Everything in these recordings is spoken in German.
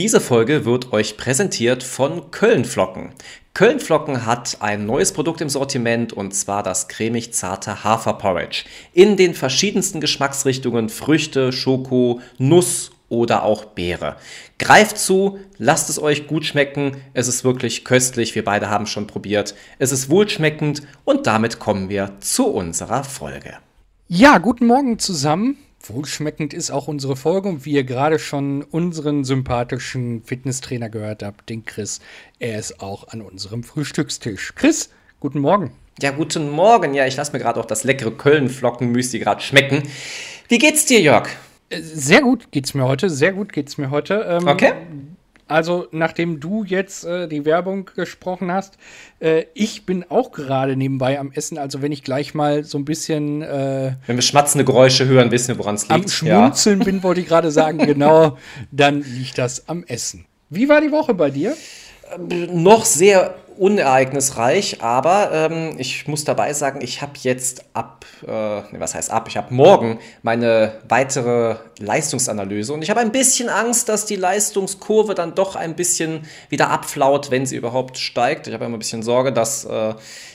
Diese Folge wird euch präsentiert von Kölnflocken. Kölnflocken hat ein neues Produkt im Sortiment und zwar das cremig zarte Haferporridge. In den verschiedensten Geschmacksrichtungen Früchte, Schoko, Nuss oder auch Beere. Greift zu, lasst es euch gut schmecken. Es ist wirklich köstlich. Wir beide haben schon probiert. Es ist wohlschmeckend und damit kommen wir zu unserer Folge. Ja, guten Morgen zusammen. Wohlschmeckend ist auch unsere Folge und wie ihr gerade schon unseren sympathischen Fitnesstrainer gehört habt, den Chris, er ist auch an unserem Frühstückstisch. Chris, guten Morgen. Ja, guten Morgen. Ja, ich lasse mir gerade auch das leckere Köln-Flockenmüsli gerade schmecken. Wie geht's dir, Jörg? Äh, sehr gut geht's mir heute, sehr gut geht's mir heute. Ähm, okay. Also, nachdem du jetzt äh, die Werbung gesprochen hast, äh, ich bin auch gerade nebenbei am Essen. Also, wenn ich gleich mal so ein bisschen. Äh, wenn wir schmatzende Geräusche hören, wissen wir, woran es liegt. Am Schmunzeln ja. bin, wollte ich gerade sagen, genau, dann liegt das am Essen. Wie war die Woche bei dir? Ähm, noch sehr unereignisreich, aber ähm, ich muss dabei sagen, ich habe jetzt ab, äh, was heißt ab, ich habe morgen meine weitere Leistungsanalyse und ich habe ein bisschen Angst, dass die Leistungskurve dann doch ein bisschen wieder abflaut, wenn sie überhaupt steigt. Ich habe immer ein bisschen Sorge, dass äh,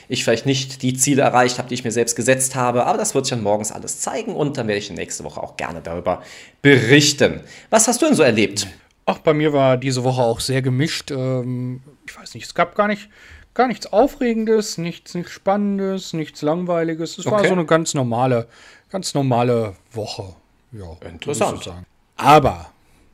ich vielleicht nicht die Ziele erreicht habe, die ich mir selbst gesetzt habe, aber das wird sich dann morgens alles zeigen und dann werde ich nächste Woche auch gerne darüber berichten. Was hast du denn so erlebt? Ach, bei mir war diese Woche auch sehr gemischt. Ähm, ich weiß nicht, es gab gar nicht, gar nichts Aufregendes, nichts, nichts Spannendes, nichts Langweiliges. Es okay. war so eine ganz normale, ganz normale Woche. Ja, interessant. So Aber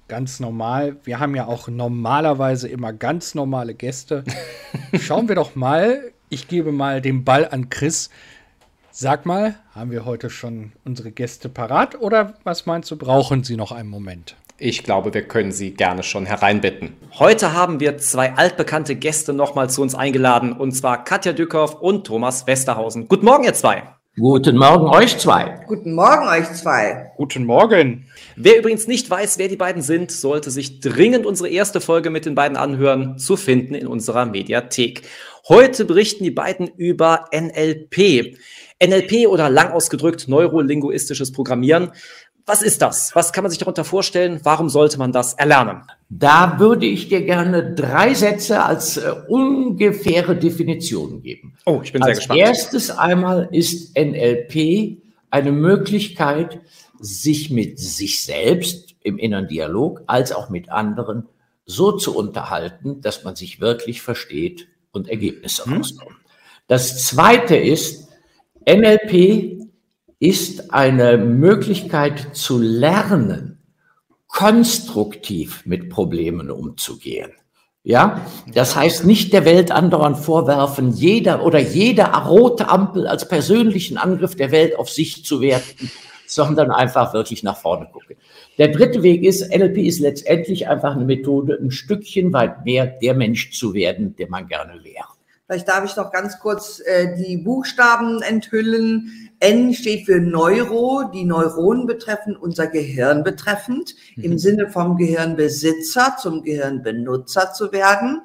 ganz normal, wir haben ja auch normalerweise immer ganz normale Gäste. Schauen wir doch mal. Ich gebe mal den Ball an Chris. Sag mal, haben wir heute schon unsere Gäste parat oder was meinst du, brauchen sie noch einen Moment? Ich glaube, wir können Sie gerne schon hereinbitten. Heute haben wir zwei altbekannte Gäste nochmal zu uns eingeladen, und zwar Katja Dückhoff und Thomas Westerhausen. Guten Morgen, ihr zwei. Guten Morgen, euch zwei. Guten Morgen, euch zwei. Guten Morgen. Wer übrigens nicht weiß, wer die beiden sind, sollte sich dringend unsere erste Folge mit den beiden anhören, zu finden in unserer Mediathek. Heute berichten die beiden über NLP. NLP oder lang ausgedrückt neurolinguistisches Programmieren was ist das? Was kann man sich darunter vorstellen? Warum sollte man das erlernen? Da würde ich dir gerne drei Sätze als äh, ungefähre Definition geben. Oh, ich bin als sehr gespannt. Erstes einmal ist NLP eine Möglichkeit, sich mit sich selbst im inneren Dialog als auch mit anderen so zu unterhalten, dass man sich wirklich versteht und Ergebnisse hm. Das zweite ist, NLP ist eine Möglichkeit zu lernen, konstruktiv mit Problemen umzugehen. Ja, das heißt nicht der Welt andauernd vorwerfen, jeder oder jede rote Ampel als persönlichen Angriff der Welt auf sich zu werten, sondern einfach wirklich nach vorne gucken. Der dritte Weg ist, NLP ist letztendlich einfach eine Methode, ein Stückchen weit mehr der Mensch zu werden, der man gerne wäre. Vielleicht darf ich noch ganz kurz äh, die Buchstaben enthüllen. N steht für Neuro, die Neuronen betreffen, unser Gehirn betreffend, mhm. im Sinne vom Gehirnbesitzer zum Gehirnbenutzer zu werden.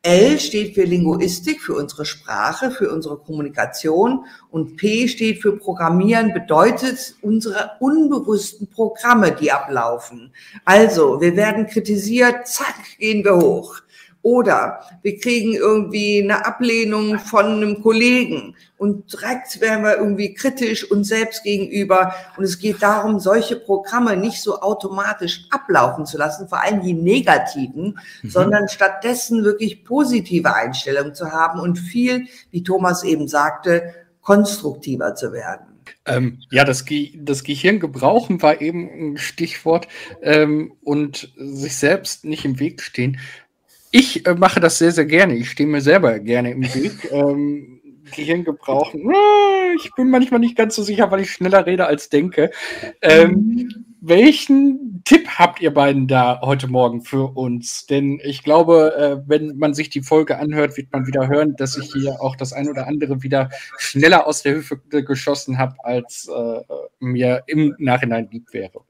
L steht für Linguistik, für unsere Sprache, für unsere Kommunikation. Und P steht für Programmieren, bedeutet unsere unbewussten Programme, die ablaufen. Also, wir werden kritisiert, zack, gehen wir hoch. Oder wir kriegen irgendwie eine Ablehnung von einem Kollegen und direkt werden wir irgendwie kritisch uns selbst gegenüber. Und es geht darum, solche Programme nicht so automatisch ablaufen zu lassen, vor allem die negativen, mhm. sondern stattdessen wirklich positive Einstellungen zu haben und viel, wie Thomas eben sagte, konstruktiver zu werden. Ähm, ja, das, Ge das Gehirn gebrauchen war eben ein Stichwort ähm, und sich selbst nicht im Weg stehen. Ich äh, mache das sehr, sehr gerne. Ich stehe mir selber gerne im Weg. Ähm, Gehirn gebrauchen. Ah, ich bin manchmal nicht ganz so sicher, weil ich schneller rede als denke. Ähm, welchen Tipp habt ihr beiden da heute Morgen für uns? Denn ich glaube, äh, wenn man sich die Folge anhört, wird man wieder hören, dass ich hier auch das ein oder andere wieder schneller aus der Hüfte geschossen habe, als äh, mir im Nachhinein lieb wäre.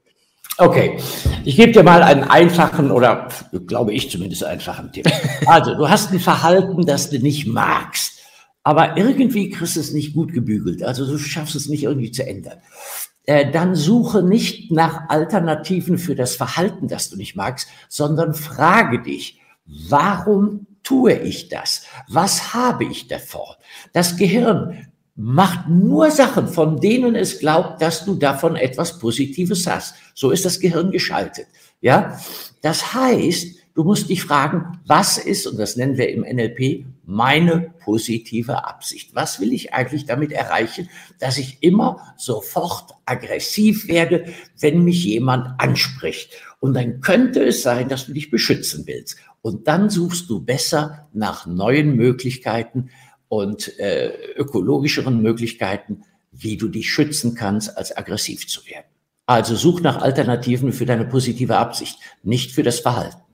Okay, ich gebe dir mal einen einfachen oder glaube ich zumindest einfachen Tipp. Also, du hast ein Verhalten, das du nicht magst, aber irgendwie kriegst du es nicht gut gebügelt. Also du schaffst es nicht irgendwie zu ändern. äh, dann suche nicht nach Alternativen für das Verhalten, das du nicht magst, sondern frage dich, warum tue ich das? Was habe ich davor? Das Gehirn macht nur Sachen, von denen es glaubt, dass du davon etwas Positives hast. So ist das Gehirn geschaltet. Ja, das heißt, du musst dich fragen, was ist, und das nennen wir im NLP, meine positive Absicht? Was will ich eigentlich damit erreichen, dass ich immer sofort aggressiv werde, wenn mich jemand anspricht? Und dann könnte es sein, dass du dich beschützen willst. Und dann suchst du besser nach neuen Möglichkeiten und äh, ökologischeren Möglichkeiten, wie du dich schützen kannst, als aggressiv zu werden. Also such nach Alternativen für deine positive Absicht, nicht für das Verhalten.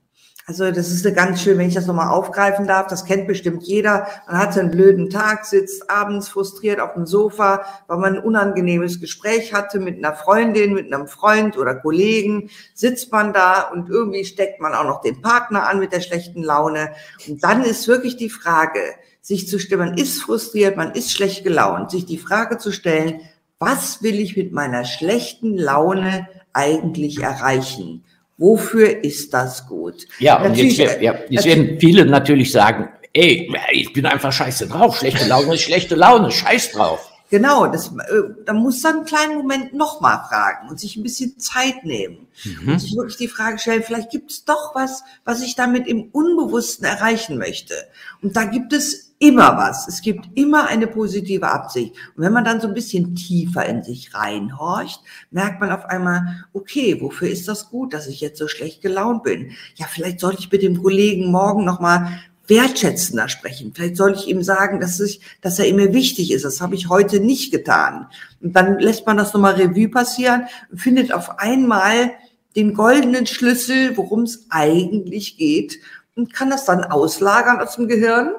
Also das ist ganz schön, wenn ich das nochmal aufgreifen darf, das kennt bestimmt jeder. Man hat einen blöden Tag, sitzt abends frustriert auf dem Sofa, weil man ein unangenehmes Gespräch hatte mit einer Freundin, mit einem Freund oder Kollegen, sitzt man da und irgendwie steckt man auch noch den Partner an mit der schlechten Laune. Und dann ist wirklich die Frage, sich zu stellen, man ist frustriert, man ist schlecht gelaunt, sich die Frage zu stellen, was will ich mit meiner schlechten Laune eigentlich erreichen? Wofür ist das gut? Ja, und jetzt, ja, jetzt werden viele natürlich sagen, ey, ich bin einfach scheiße drauf, schlechte Laune ist schlechte Laune, scheiß drauf. Genau, das, äh, da muss dann einen kleinen Moment nochmal fragen und sich ein bisschen Zeit nehmen mhm. und sich wirklich die Frage stellen, vielleicht gibt es doch was, was ich damit im Unbewussten erreichen möchte. Und da gibt es immer was. Es gibt immer eine positive Absicht. Und wenn man dann so ein bisschen tiefer in sich reinhorcht, merkt man auf einmal, okay, wofür ist das gut, dass ich jetzt so schlecht gelaunt bin? Ja, vielleicht sollte ich mit dem Kollegen morgen nochmal wertschätzender sprechen. Vielleicht soll ich ihm sagen, dass, ich, dass er mir wichtig ist. Das habe ich heute nicht getan. Und dann lässt man das nochmal Revue passieren und findet auf einmal den goldenen Schlüssel, worum es eigentlich geht und kann das dann auslagern aus dem Gehirn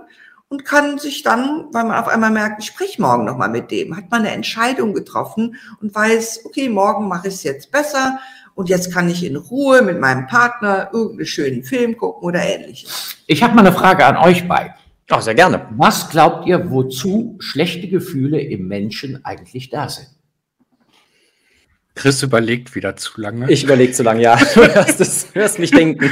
und kann sich dann, weil man auf einmal merkt, ich spreche morgen nochmal mit dem, hat man eine Entscheidung getroffen und weiß, okay, morgen mache ich es jetzt besser und jetzt kann ich in Ruhe mit meinem Partner irgendeinen schönen Film gucken oder ähnliches. Ich habe mal eine Frage an euch beiden. Ach, sehr gerne. Was glaubt ihr, wozu schlechte Gefühle im Menschen eigentlich da sind? Chris überlegt wieder zu lange. Ich überlege zu lange, ja. Du hörst, es, hörst mich denken.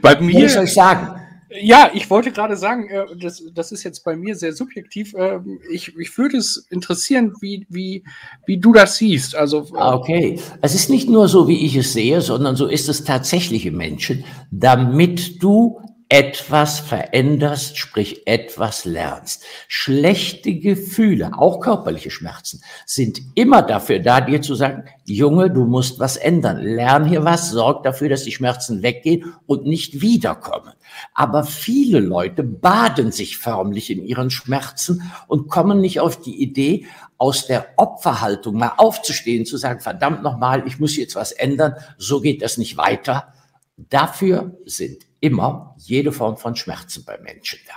Bei mir. Muss ich euch sagen, ja, ich wollte gerade sagen, äh, das, das ist jetzt bei mir sehr subjektiv. Äh, ich, ich würde es interessieren, wie, wie, wie du das siehst. Also, äh, ah, okay. Es ist nicht nur so, wie ich es sehe, sondern so ist es tatsächlich im Menschen, damit du etwas veränderst, sprich etwas lernst. Schlechte Gefühle, auch körperliche Schmerzen, sind immer dafür da, dir zu sagen, Junge, du musst was ändern. Lern hier was, sorg dafür, dass die Schmerzen weggehen und nicht wiederkommen. Aber viele Leute baden sich förmlich in ihren Schmerzen und kommen nicht auf die Idee, aus der Opferhaltung mal aufzustehen, zu sagen, verdammt nochmal, ich muss jetzt was ändern, so geht das nicht weiter. Dafür sind immer jede Form von Schmerzen bei Menschen da.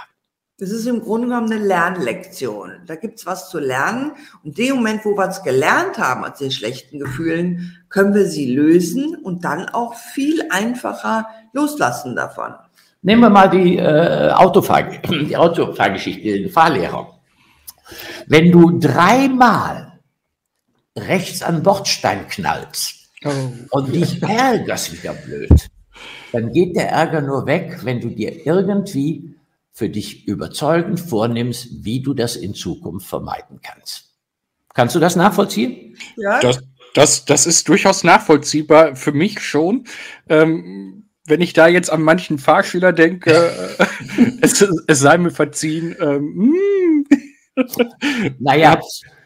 Das ist im Grunde genommen eine Lernlektion. Da gibt's was zu lernen. Und in dem Moment, wo wir es gelernt haben aus den schlechten Gefühlen, können wir sie lösen und dann auch viel einfacher loslassen davon. Nehmen wir mal die, äh, Autofahr die Autofahrgeschichte, den Fahrlehrer. Wenn du dreimal rechts an Bordstein knallst oh. und dich ärgerst wieder blöd, dann geht der Ärger nur weg, wenn du dir irgendwie für dich überzeugend vornimmst, wie du das in Zukunft vermeiden kannst. Kannst du das nachvollziehen? Ja. Das, das, das ist durchaus nachvollziehbar für mich schon. Ähm, wenn ich da jetzt an manchen Fahrschüler denke, äh, es, es, sei mir verziehen. Ähm, hm. naja,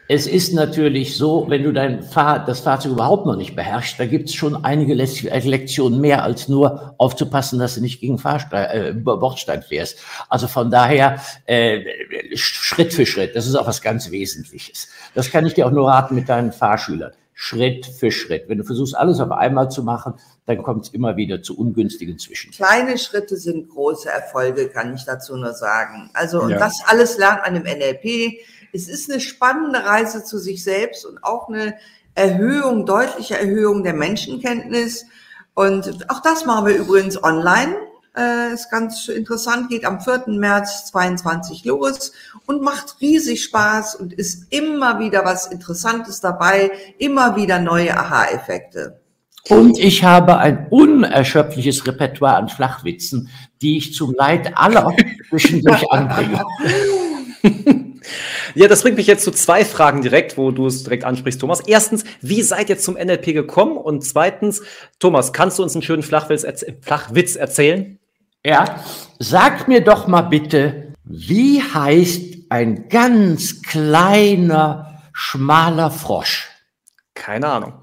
es ist natürlich so, wenn du dein Fahr das Fahrzeug überhaupt noch nicht beherrschst, da gibt es schon einige Lektionen mehr als nur aufzupassen, dass du nicht gegen Fahrstein, äh, Bordstein fährst. Also von daher äh, Schritt für Schritt, das ist auch was ganz Wesentliches. Das kann ich dir auch nur raten mit deinen Fahrschülern. Schritt für Schritt. Wenn du versuchst, alles auf einmal zu machen, dann kommt es immer wieder zu ungünstigen Zwischen. Kleine Schritte sind große Erfolge, kann ich dazu nur sagen. Also, und ja. das alles lernt man im NLP es ist eine spannende Reise zu sich selbst und auch eine Erhöhung, deutliche Erhöhung der Menschenkenntnis. Und auch das machen wir übrigens online. Äh, ist ganz interessant, geht am 4. März 22 los und macht riesig Spaß und ist immer wieder was Interessantes dabei, immer wieder neue Aha-Effekte. Und ich habe ein unerschöpfliches Repertoire an Flachwitzen, die ich zum Leid aller zwischendurch anbringe. Ja, das bringt mich jetzt zu zwei Fragen direkt, wo du es direkt ansprichst, Thomas. Erstens, wie seid ihr zum NLP gekommen? Und zweitens, Thomas, kannst du uns einen schönen Flachwitz, erz Flachwitz erzählen? Ja, sagt mir doch mal bitte, wie heißt ein ganz kleiner, schmaler Frosch? Keine Ahnung.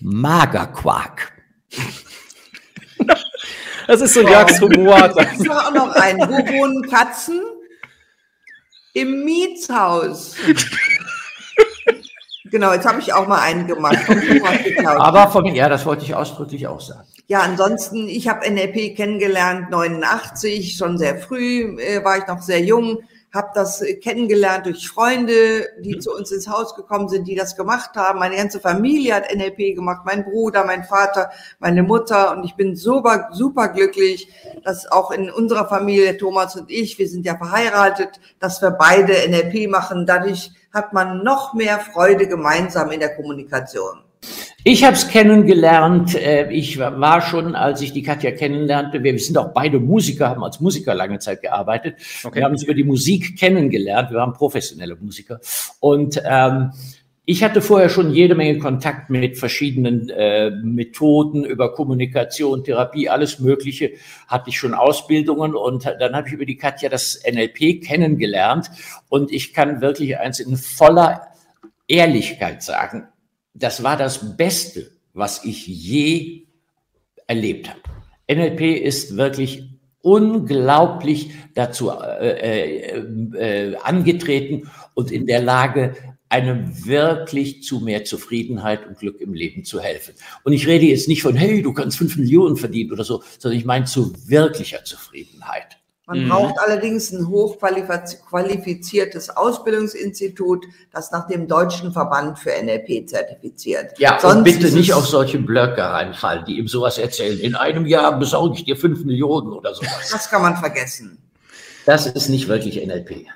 Magerquark. Das ist so ein Jörgs Humor. Ich habe auch noch einen. Wo wohnen Katzen? Im Mietshaus. genau, jetzt habe ich auch mal einen gemacht. Aber von mir, ja, das wollte ich ausdrücklich auch sagen. Ja, ansonsten, ich habe NLP kennengelernt 89, schon sehr früh, äh, war ich noch sehr jung, habe das äh, kennengelernt durch Freunde, die zu uns ins Haus gekommen sind, die das gemacht haben. Meine ganze Familie hat NLP gemacht, mein Bruder, mein Vater, meine Mutter und ich bin super, super glücklich, dass auch in unserer Familie, Thomas und ich, wir sind ja verheiratet, dass wir beide NLP machen. Dadurch hat man noch mehr Freude gemeinsam in der Kommunikation. Ich habe es kennengelernt. äh, Ich war schon, als ich die Katja kennenlernte, wir sind auch beide Musiker, haben als Musiker lange Zeit gearbeitet. Okay. Wir haben uns über die Musik kennengelernt. Wir waren professionelle Musiker. Und ähm, ich hatte vorher schon jede Menge Kontakt mit verschiedenen äh, Methoden über Kommunikation, Therapie, alles Mögliche. Hatte ich schon Ausbildungen und dann habe ich über die Katja das NLP kennengelernt. Und ich kann wirklich eins in voller Ehrlichkeit sagen, das war das Beste, was ich je erlebt habe. NLP ist wirklich unglaublich dazu äh, äh, äh, angetreten und in der Lage, einem wirklich zu mehr Zufriedenheit und Glück im Leben zu helfen. Und ich rede jetzt nicht von, hey, du kannst fünf Millionen verdienen oder so, sondern ich meine zu wirklicher Zufriedenheit. Man Mhm. braucht allerdings ein hochqualifiziertes Ausbildungsinstitut, das nach dem Deutschen Verband für NLP zertifiziert. Ja, Sonst und bitte nicht auf solche Blöcke reinfallen, die ihm sowas erzählen. In einem Jahr besorge ich dir fünf Millionen oder sowas. Das kann man vergessen. Das ist nicht wirklich NLP.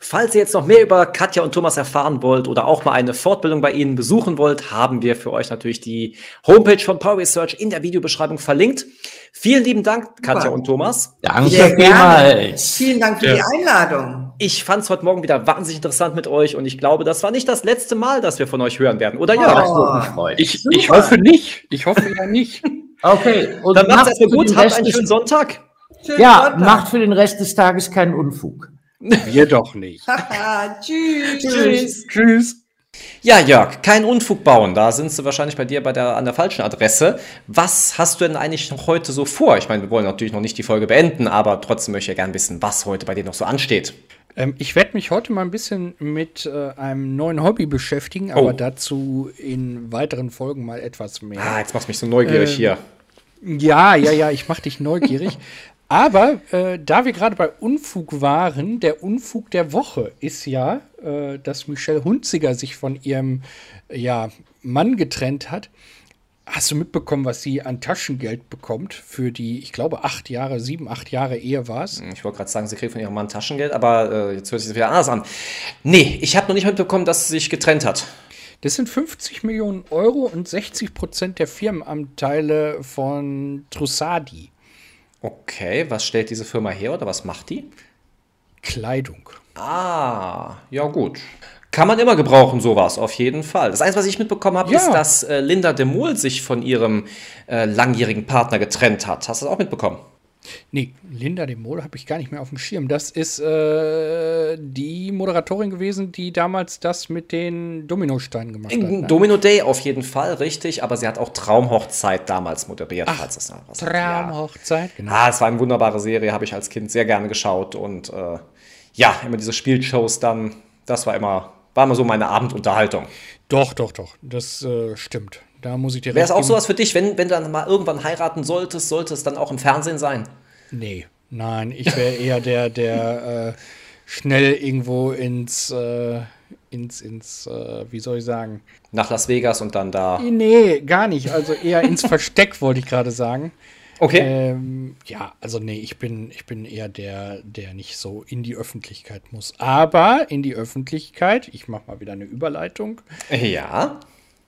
Falls ihr jetzt noch mehr über Katja und Thomas erfahren wollt oder auch mal eine Fortbildung bei ihnen besuchen wollt, haben wir für euch natürlich die Homepage von Power Research in der Videobeschreibung verlinkt. Vielen lieben Dank, Katja und Thomas. Danke Sehr vielmals. Vielen Dank für Ja. die Einladung. Ich fand es heute Morgen wieder wahnsinnig interessant mit euch und ich glaube, das war nicht das letzte Mal, dass wir von euch hören werden, oder Oh. Freuen. Ich, Super. ich hoffe nicht. Ich hoffe ja nicht. Okay, und Dann macht's macht erstmal für gut, den habt Rest einen des- schönen Sonntag. Schönen Ja, Sonntag. macht für den Rest des Tages keinen Unfug. Wir doch nicht. Tschüss. Tschüss. Tschüss. Ja, Jörg, kein Unfug bauen. Da sind sie wahrscheinlich bei dir bei der, an der falschen Adresse. Was hast du denn eigentlich noch heute so vor? Ich meine, wir wollen natürlich noch nicht die Folge beenden, aber trotzdem möchte ich ja gerne wissen, was heute bei dir noch so ansteht. Ähm, ich werde mich heute mal ein bisschen mit äh, einem neuen Hobby beschäftigen, aber Oh. dazu in weiteren Folgen mal etwas mehr. Ah, jetzt machst du mich so neugierig Ähm, hier. Ja, ja, ja, ich mache dich neugierig. Aber äh, da wir gerade bei Unfug waren, der Unfug der Woche ist ja, äh, dass Michelle Hunziger sich von ihrem ja, Mann getrennt hat. Hast du mitbekommen, was sie an Taschengeld bekommt für die, ich glaube, acht Jahre, sieben, acht Jahre Ehe war es? Ich wollte gerade sagen, sie kriegt von ihrem Mann Taschengeld, aber äh, jetzt hört sich das wieder anders an. Nee, ich habe noch nicht mitbekommen, dass sie sich getrennt hat. Das sind 50 Millionen Euro und 60 Prozent der Firmenanteile von Trussadi. Okay, was stellt diese Firma her oder was macht die? Kleidung. Ah, ja gut. Kann man immer gebrauchen, sowas, auf jeden Fall. Das Einzige, was ich mitbekommen habe, Ja. ist, dass äh, Linda de Mol sich von ihrem äh, langjährigen Partner getrennt hat. Hast du das auch mitbekommen? Nee, Linda de Mol habe ich gar nicht mehr auf dem Schirm. Das ist äh, die Moderatorin gewesen, die damals das mit den Dominosteinen gemacht hat. In Ne? Domino Day auf jeden Fall, richtig, aber sie hat auch Traumhochzeit damals moderiert, falls es noch was sagt. Ja. Traumhochzeit, genau. Ah, es war eine wunderbare Serie, habe ich als Kind sehr gerne geschaut und äh, ja, immer diese Spielshows dann, das war immer, war immer so meine Abendunterhaltung. Doch, doch, doch. Das äh, stimmt. Da muss ich dir Wäre es auch sowas für dich, wenn, wenn du dann mal irgendwann heiraten solltest, sollte es dann auch im Fernsehen sein? Nee, nein, ich wäre eher der, der äh, schnell irgendwo ins, äh, ins, ins, äh, wie soll ich sagen? Nach Las Vegas und dann da. Nee, gar nicht. Also eher ins Versteck, wollte ich gerade sagen. Okay. Ähm, ja, also nee, ich bin, ich bin eher der, der nicht so in die Öffentlichkeit muss. Aber in die Öffentlichkeit, ich mache mal wieder eine Überleitung. Ja.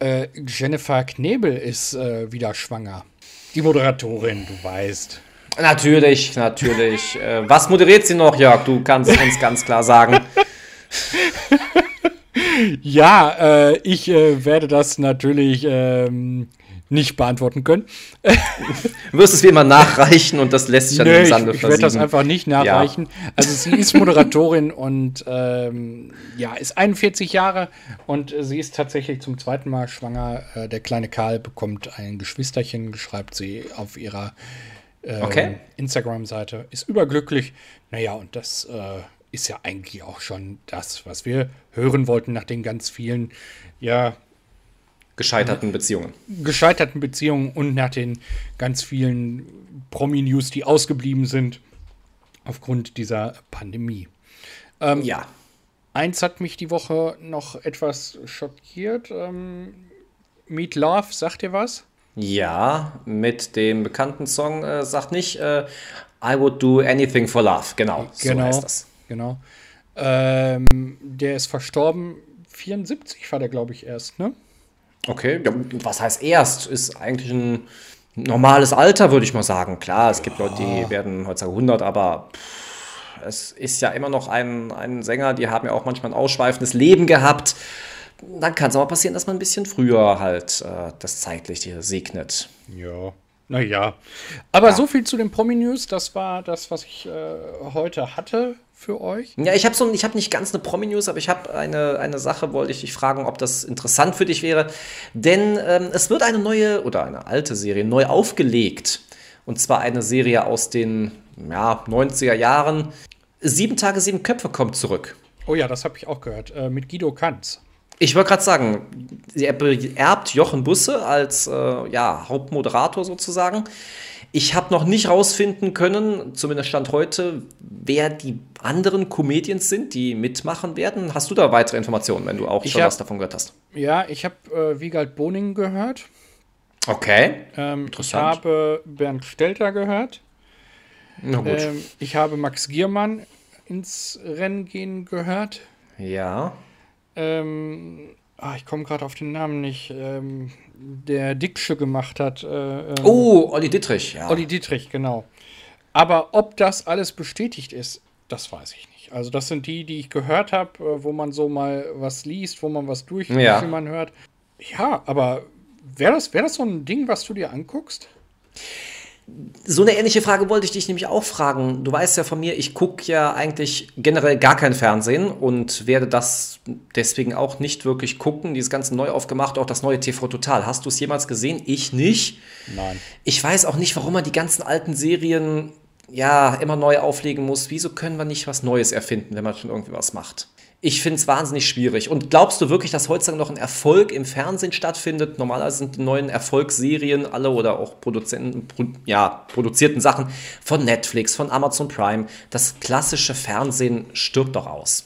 Äh, Jennifer Knebel ist äh, wieder schwanger. Die Moderatorin, du weißt. Natürlich, natürlich. Äh, was moderiert sie noch, Jörg? Du kannst uns ganz klar sagen. Ja, äh, ich äh, werde das natürlich ähm, nicht beantworten können. Du wirst es wie immer nachreichen und das lässt sich Nö, im ich, Sande ich werde das einfach nicht nachreichen. Also sie ist Moderatorin und ähm, ja, ist 41 Jahre und äh, sie ist tatsächlich zum zweiten Mal schwanger. Äh, der kleine Karl bekommt ein Geschwisterchen, schreibt sie auf ihrer ähm, Okay. Instagram-Seite. Ist überglücklich. Naja, und das äh, ist ja eigentlich auch schon das, was wir hören wollten nach den ganz vielen, ja, Gescheiterten Beziehungen. gescheiterten Beziehungen und nach den ganz vielen Promi-News, die ausgeblieben sind aufgrund dieser Pandemie. Ähm, Ja. Eins hat mich die Woche noch etwas schockiert. Ähm, Meet Love, sagt ihr was? Ja, mit dem bekannten Song äh, sagt nicht äh, I would do anything for love. Genau, so heißt das. Genau. Ähm, der ist verstorben. 74 war der, glaube ich, erst, ne? Okay, ja, was heißt erst? Ist eigentlich ein normales Alter, würde ich mal sagen. Klar, es gibt Leute, die werden heutzutage 100, aber pff, es ist ja immer noch ein, ein Sänger, die haben ja auch manchmal ein ausschweifendes Leben gehabt. Dann kann es mal passieren, dass man ein bisschen früher halt äh, das Zeitliche segnet. Ja. Naja. Aber so viel zu den Promi-News. Das war das, was ich äh, heute hatte für euch. Ja, ich habe so, ich habe nicht ganz eine Promi-News, aber ich habe eine, eine Sache, wollte ich dich fragen, ob das interessant für dich wäre. Denn ähm, es wird eine neue oder eine alte Serie neu aufgelegt. Und zwar eine Serie aus den ja, 90er Jahren. Sieben Tage, sieben Köpfe kommt zurück. Oh ja, das habe ich auch gehört. Äh, mit Guido Kanz. Ich wollte gerade sagen, er beerbt Jochen Busse als äh, ja, Hauptmoderator sozusagen. Ich habe noch nicht rausfinden können, zumindest Stand heute, wer die anderen Comedians sind, die mitmachen werden. Hast du da weitere Informationen, wenn du auch Ich schon hab- was davon gehört hast? Ja, ich habe äh, Wiegald Boning gehört. Okay. Ähm, ich Interessant. habe Bernd Stelter gehört. Na gut. Ähm, ich habe Max Giermann ins Rennen gehen gehört. ja. Ähm, ah, ich komme gerade auf den Namen nicht. Ähm, der Dicksche gemacht hat. Äh, ähm, Oh, Olli Dittrich. Ja. Olli Dietrich, genau. Aber ob das alles bestätigt ist, das weiß ich nicht. Also das sind die, die ich gehört habe, äh, wo man so mal was liest, wo man was durchliest, Ja. wie man hört. Ja, aber wäre das, wär das so ein Ding, was du dir anguckst? So eine ähnliche Frage wollte ich dich nämlich auch fragen. Du weißt ja von mir, ich gucke ja eigentlich generell gar kein Fernsehen und werde das deswegen auch nicht wirklich gucken. Dieses ganze neu aufgemacht, auch das neue TV Total. Hast du es jemals gesehen? Ich nicht. Nein. Ich weiß auch nicht, warum man die ganzen alten Serien ja immer neu auflegen muss. Wieso können wir nicht was Neues erfinden, wenn man schon irgendwie was macht? Ich finde es wahnsinnig schwierig. Und glaubst du wirklich, dass heutzutage noch ein Erfolg im Fernsehen stattfindet? Normalerweise sind die neuen Erfolgsserien alle oder auch Produzenten, pro, ja, produzierten Sachen von Netflix, von Amazon Prime. Das klassische Fernsehen stirbt doch aus.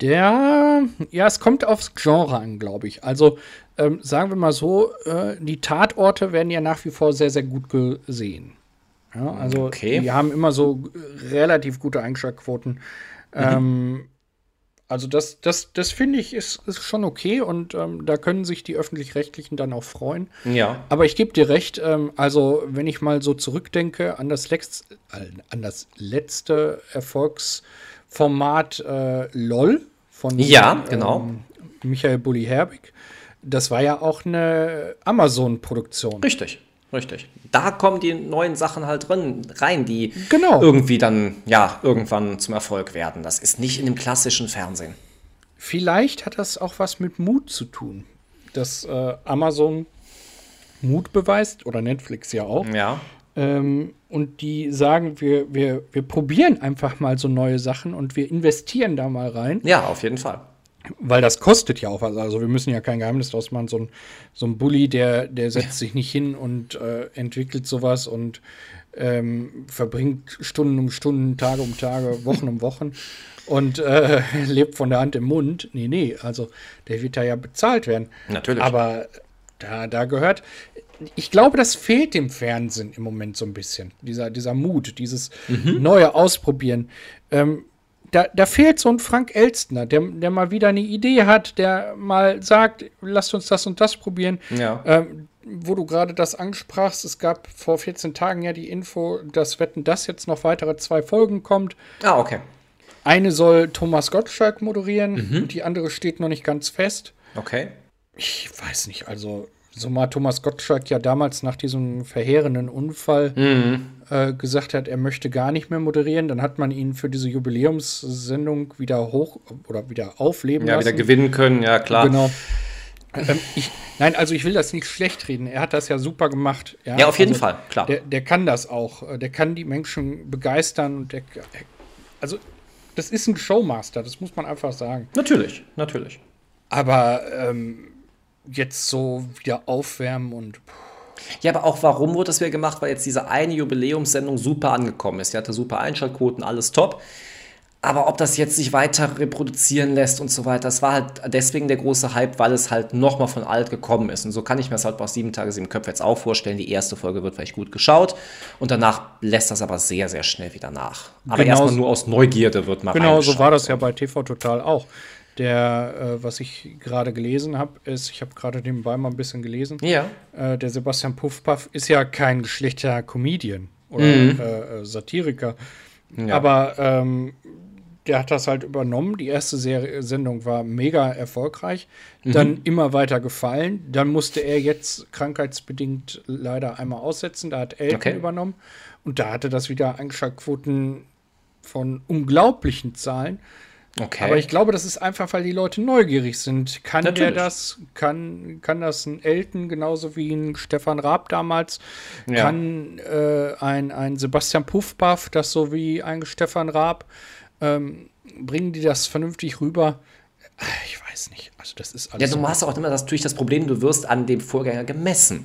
Der, ja, es kommt aufs Genre an, glaube ich. Also ähm, sagen wir mal so, äh, die Tatorte werden ja nach wie vor sehr, sehr gut gesehen. Ja, also Okay. die haben immer so relativ gute Einschaltquoten. Ähm, also das, das, das finde ich ist, ist schon okay und ähm, da können sich die öffentlich-rechtlichen dann auch freuen. Ja. Aber ich gebe dir recht, ähm, also wenn ich mal so zurückdenke an das, Lex äh, an das letzte Erfolgsformat äh, LOL von Ja, genau. ähm, Michael Bulli Herbig, das war ja auch eine Amazon-Produktion. Richtig, richtig. Da kommen die neuen Sachen halt drin, rein, die Genau. irgendwie dann, ja, irgendwann zum Erfolg werden. Das ist nicht in dem klassischen Fernsehen. Vielleicht hat das auch was mit Mut zu tun, dass äh, Amazon Mut beweist oder Netflix ja auch. Ja. Ähm, und die sagen, wir, wir, wir probieren einfach mal so neue Sachen und wir investieren da mal rein, Ja, auf jeden Fall. Weil das kostet ja auch was. Also wir müssen ja kein Geheimnis draus machen. So ein, so ein Bully, der, der setzt sich nicht hin und äh, entwickelt sowas und ähm, verbringt Stunden um Stunden, Tage um Tage, Wochen um Wochen und äh, lebt von der Hand im Mund. Nee, nee, also der wird da ja bezahlt werden. Natürlich. Aber da, da gehört, ich glaube, das fehlt dem Fernsehen im Moment so ein bisschen. Dieser, dieser Mut, dieses neue Ausprobieren. Ähm, da, da fehlt so ein Frank Elstner, der, der mal wieder eine Idee hat, der mal sagt, lasst uns das und das probieren. Ja. Ähm, wo du gerade das ansprachst, es gab vor 14 Tagen ja die Info, dass Wetten das jetzt noch weitere zwei Folgen kommt. Ah, okay. Eine soll Thomas Gottschalk moderieren, und die andere steht noch nicht ganz fest. Okay. Ich weiß nicht, also so mal Thomas Gottschalk ja damals nach diesem verheerenden Unfall äh, gesagt hat, er möchte gar nicht mehr moderieren, dann hat man ihn für diese Jubiläumssendung wieder hoch oder wieder aufleben Ja, lassen. wieder gewinnen können, ja klar. Genau. Ähm, ich, nein, also ich will das nicht schlecht reden. Er hat das ja super gemacht. Ja, auf jeden also Fall, klar. Der, der kann das auch. Äh, Der kann die Menschen begeistern. Und der, also, das ist ein Showmaster, das muss man einfach sagen. Natürlich, natürlich. Aber ähm, jetzt so wieder aufwärmen und. Ja, aber auch warum wurde das wieder gemacht? Weil jetzt diese eine Jubiläumssendung super angekommen ist. Die hatte super Einschaltquoten, alles top. Aber ob das jetzt sich weiter reproduzieren lässt und so weiter, das war halt deswegen der große Hype, weil es halt nochmal von alt gekommen ist. Und so kann ich mir das halt bei sieben Tage, sieben Köpfe jetzt auch vorstellen. Die erste Folge wird vielleicht gut geschaut und danach lässt das aber sehr, sehr schnell wieder nach. Aber Genau erstmal nur aus Neugierde wird mal Genau, so war das ja bei TV Total auch. Der, äh, was ich gerade gelesen habe, ist, ich habe gerade nebenbei mal ein bisschen gelesen. Ja. Äh, der Sebastian Puffpaff ist ja kein geschlechter Comedian oder Mhm. äh, äh, Satiriker. Ja. Aber ähm, der hat das halt übernommen. Die erste Serie, Sendung war mega erfolgreich, Mhm. dann immer weiter gefallen. Dann musste er jetzt krankheitsbedingt leider einmal aussetzen. Da hat Elton Okay. übernommen. Und da hatte das wieder Einschaltquoten von unglaublichen Zahlen. Okay. Aber ich glaube, das ist einfach, weil die Leute neugierig sind. Kann der Natürlich. das? Kann, kann das ein Elton genauso wie ein Stefan Raab damals? Ja. Kann äh, ein, ein Sebastian Puffpaff das so wie ein Stefan Raab? Ähm, bringen die das vernünftig rüber? Ich weiß nicht. Also das ist Ja, alles. du so- hast auch immer das, natürlich das Problem, du wirst an dem Vorgänger gemessen.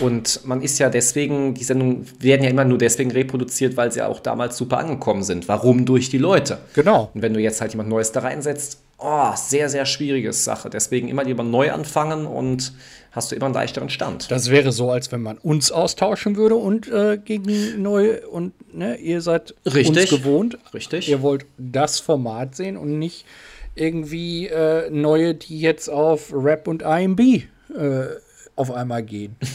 Und man ist ja deswegen, die Sendungen werden ja immer nur deswegen reproduziert, weil sie ja auch damals super angekommen sind. Warum? Durch die Leute. Genau. Und wenn du jetzt halt jemand Neues da reinsetzt, oh, sehr, sehr schwierige Sache. Deswegen immer lieber neu anfangen und hast du immer einen leichteren Stand. Das wäre so, als wenn man uns austauschen würde und äh, gegen neue und ne, ihr seid Richtig. uns gewohnt. Richtig. Ihr wollt das Format sehen und nicht irgendwie äh, neue, die jetzt auf Rap und IMB äh, auf einmal gehen.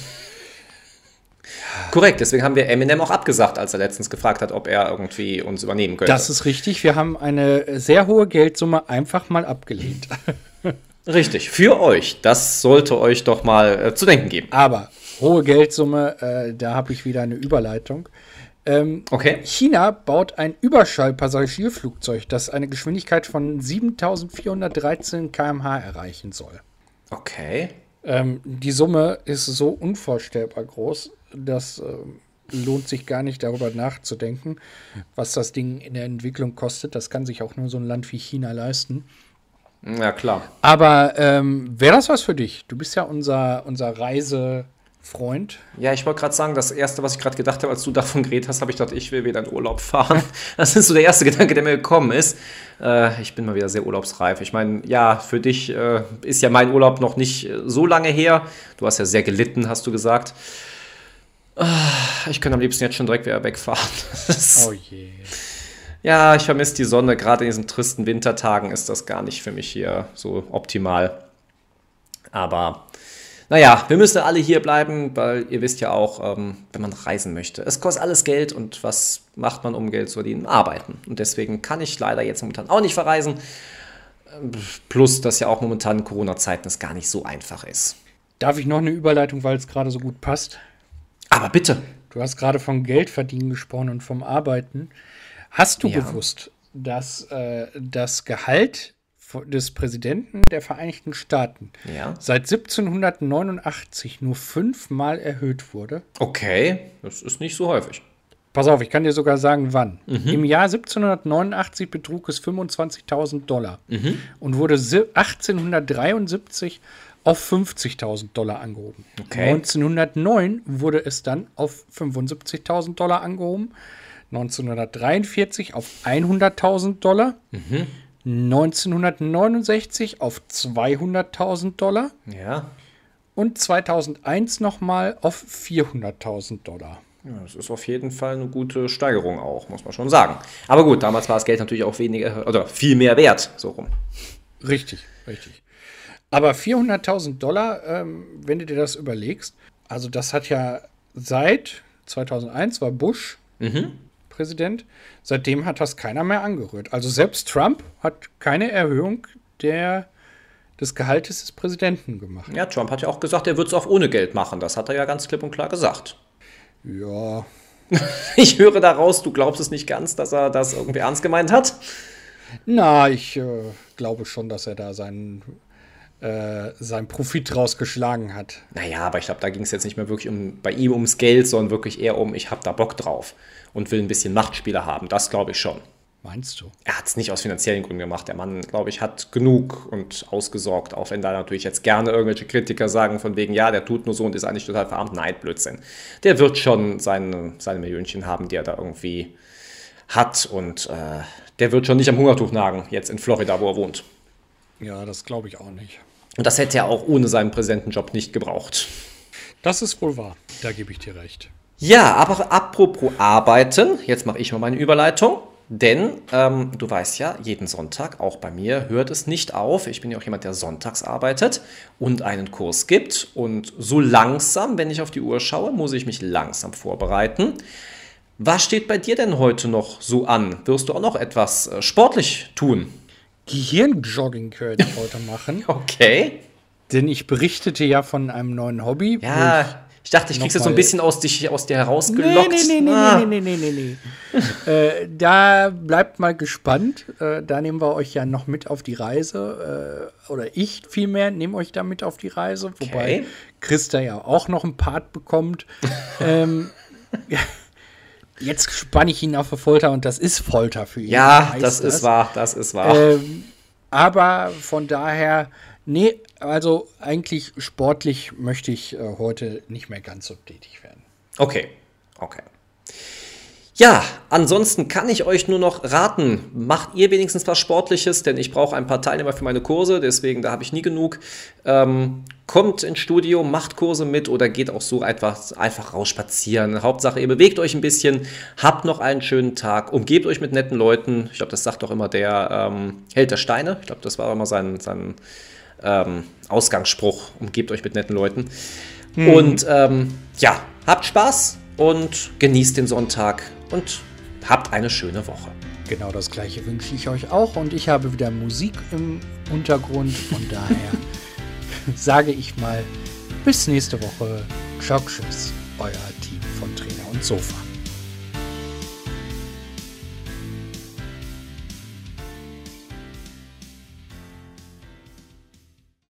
Korrekt, deswegen haben wir Eminem auch abgesagt, als er letztens gefragt hat, ob er irgendwie uns übernehmen könnte. Das ist richtig. Wir haben eine sehr hohe Geldsumme einfach mal abgelehnt. Richtig, für euch. Das sollte euch doch mal äh, zu denken geben. Aber hohe Geldsumme, äh, da habe ich wieder eine Überleitung. Ähm, Okay. China baut ein Überschallpassagierflugzeug, das eine Geschwindigkeit von 7413 km/h erreichen soll. Okay. Ähm, die Summe ist so unvorstellbar groß, dass ähm, lohnt sich gar nicht darüber nachzudenken, was das Ding in der Entwicklung kostet. Das kann sich auch nur so ein Land wie China leisten. Ja, klar. Aber ähm, wäre das was für dich? Du bist ja unser, unser Reisefreund. Ja, ich wollte gerade sagen, das erste, was ich gerade gedacht habe, als du davon geredet hast, habe ich gedacht, ich will wieder in Urlaub fahren. Das ist so der erste Gedanke, der mir gekommen ist. Äh, ich bin mal wieder sehr urlaubsreif. Ich meine, ja, für dich äh, ist ja mein Urlaub noch nicht äh, so lange her. Du hast ja sehr gelitten, hast du gesagt. Ah, Ich könnte am liebsten jetzt schon direkt wieder wegfahren. Oh je. Ja, ich vermisse die Sonne. Gerade in diesen tristen Wintertagen ist das gar nicht für mich hier so optimal. Aber naja, wir müssen alle hier bleiben, weil ihr wisst ja auch, ähm, wenn man reisen möchte, es kostet alles Geld und was macht man, um Geld zu verdienen? Arbeiten. Und deswegen kann ich leider jetzt momentan auch nicht verreisen. Ähm, Plus, dass ja auch momentan in Corona-Zeiten es gar nicht so einfach ist. Darf ich noch eine Überleitung, weil es gerade so gut passt? Aber bitte. Du hast gerade vom Geldverdienen gesprochen und vom Arbeiten. Hast du Ja. gewusst, dass äh, das Gehalt des Präsidenten der Vereinigten Staaten Ja. seit 1789 nur fünfmal erhöht wurde? Okay, das ist nicht so häufig. Pass auf, ich kann dir sogar sagen, wann. Im Jahr 1789 betrug es 25.000 Dollar und wurde si- 1873 auf 50.000 Dollar angehoben. Okay. 1909 wurde es dann auf 75.000 Dollar angehoben. 1943 auf 100.000 Dollar. 1969 auf 200.000 Dollar. Ja. und 2001 nochmal auf 400.000 Dollar. Ja, das ist auf jeden Fall eine gute Steigerung auch, muss man schon sagen. Aber gut, damals war das Geld natürlich auch weniger oder viel mehr wert, so rum. Richtig, richtig. Aber 400.000 Dollar, ähm, wenn du dir das überlegst, also das hat ja seit 2001 war Bush mhm. Präsident, seitdem hat das keiner mehr angerührt. Also selbst Trump hat keine Erhöhung der, des Gehaltes des Präsidenten gemacht. Ja, Trump hat ja auch gesagt, er würde es auch ohne Geld machen. Das hat er ja ganz klipp und klar gesagt. Ja. Ich höre daraus, du glaubst es nicht ganz, dass er das irgendwie ernst gemeint hat? Na, ich äh, glaube schon, dass er da seinen, äh, seinen Profit rausgeschlagen hat. Naja, aber ich glaube, da ging es jetzt nicht mehr wirklich um, bei ihm ums Geld, sondern wirklich eher um, ich habe da Bock drauf und will ein bisschen Machtspiele haben. Das glaube ich schon. Meinst du? Er hat es nicht aus finanziellen Gründen gemacht. Der Mann, glaube ich, hat genug und ausgesorgt, auch wenn da natürlich jetzt gerne irgendwelche Kritiker sagen, von wegen, ja, der tut nur so und ist eigentlich total verarmt. Nein, Blödsinn. Der wird schon seine, seine Millionchen haben, die er da irgendwie hat und äh, der wird schon nicht am Hungertuch nagen, jetzt in Florida, wo er wohnt. Ja, das glaube ich auch nicht. Und das hätte er auch ohne seinen Präsidentenjob nicht gebraucht. Das ist wohl wahr. Da gebe ich dir recht. Ja, aber apropos Arbeiten, jetzt mache ich mal meine Überleitung. Denn ähm, du weißt ja, jeden Sonntag, auch bei mir, hört es nicht auf. Ich bin ja auch jemand, der sonntags arbeitet und einen Kurs gibt. Und so langsam, wenn ich auf die Uhr schaue, muss ich mich langsam vorbereiten. Was steht bei dir denn heute noch so an? Wirst du auch noch etwas äh, sportlich tun? Gehirnjogging ich heute machen. okay. Denn ich berichtete ja von einem neuen Hobby. Ja, ich dachte, ich krieg's jetzt so ein bisschen aus, dich, aus dir herausgelockt. Nee, nee, nee, ah. nee, nee, nee, nee, nee. äh, da bleibt mal gespannt. Äh, da nehmen wir euch ja noch mit auf die Reise. Äh, oder ich vielmehr nehme euch da mit auf die Reise. Wobei okay. Christa ja auch noch einen Part bekommt. ähm, jetzt spanne ich ihn auf der Folter und das ist Folter für ihn. Ja, das, das ist wahr, das ist wahr. Ähm, aber von daher Nee, also eigentlich sportlich möchte ich äh, heute nicht mehr ganz so tätig werden. Okay, okay. Ja, ansonsten kann ich euch nur noch raten, macht ihr wenigstens was Sportliches, denn ich brauche ein paar Teilnehmer für meine Kurse, deswegen da habe ich nie genug. Ähm, kommt ins Studio, macht Kurse mit oder geht auch so einfach, einfach raus spazieren. Hauptsache, ihr bewegt euch ein bisschen, habt noch einen schönen Tag, umgebt euch mit netten Leuten. Ich glaube, das sagt doch immer der ähm, Held der Steine. Ich glaube, das war immer sein, sein ähm, Ausgangsspruch, umgebt euch mit netten Leuten. Hm. Und ähm, ja, habt Spaß und genießt den Sonntag und habt eine schöne Woche. Genau das gleiche wünsche ich euch auch und ich habe wieder Musik im Untergrund. Von daher sage ich mal, bis nächste Woche. Ciao, tschüss, euer Team von Trainer und Sofa.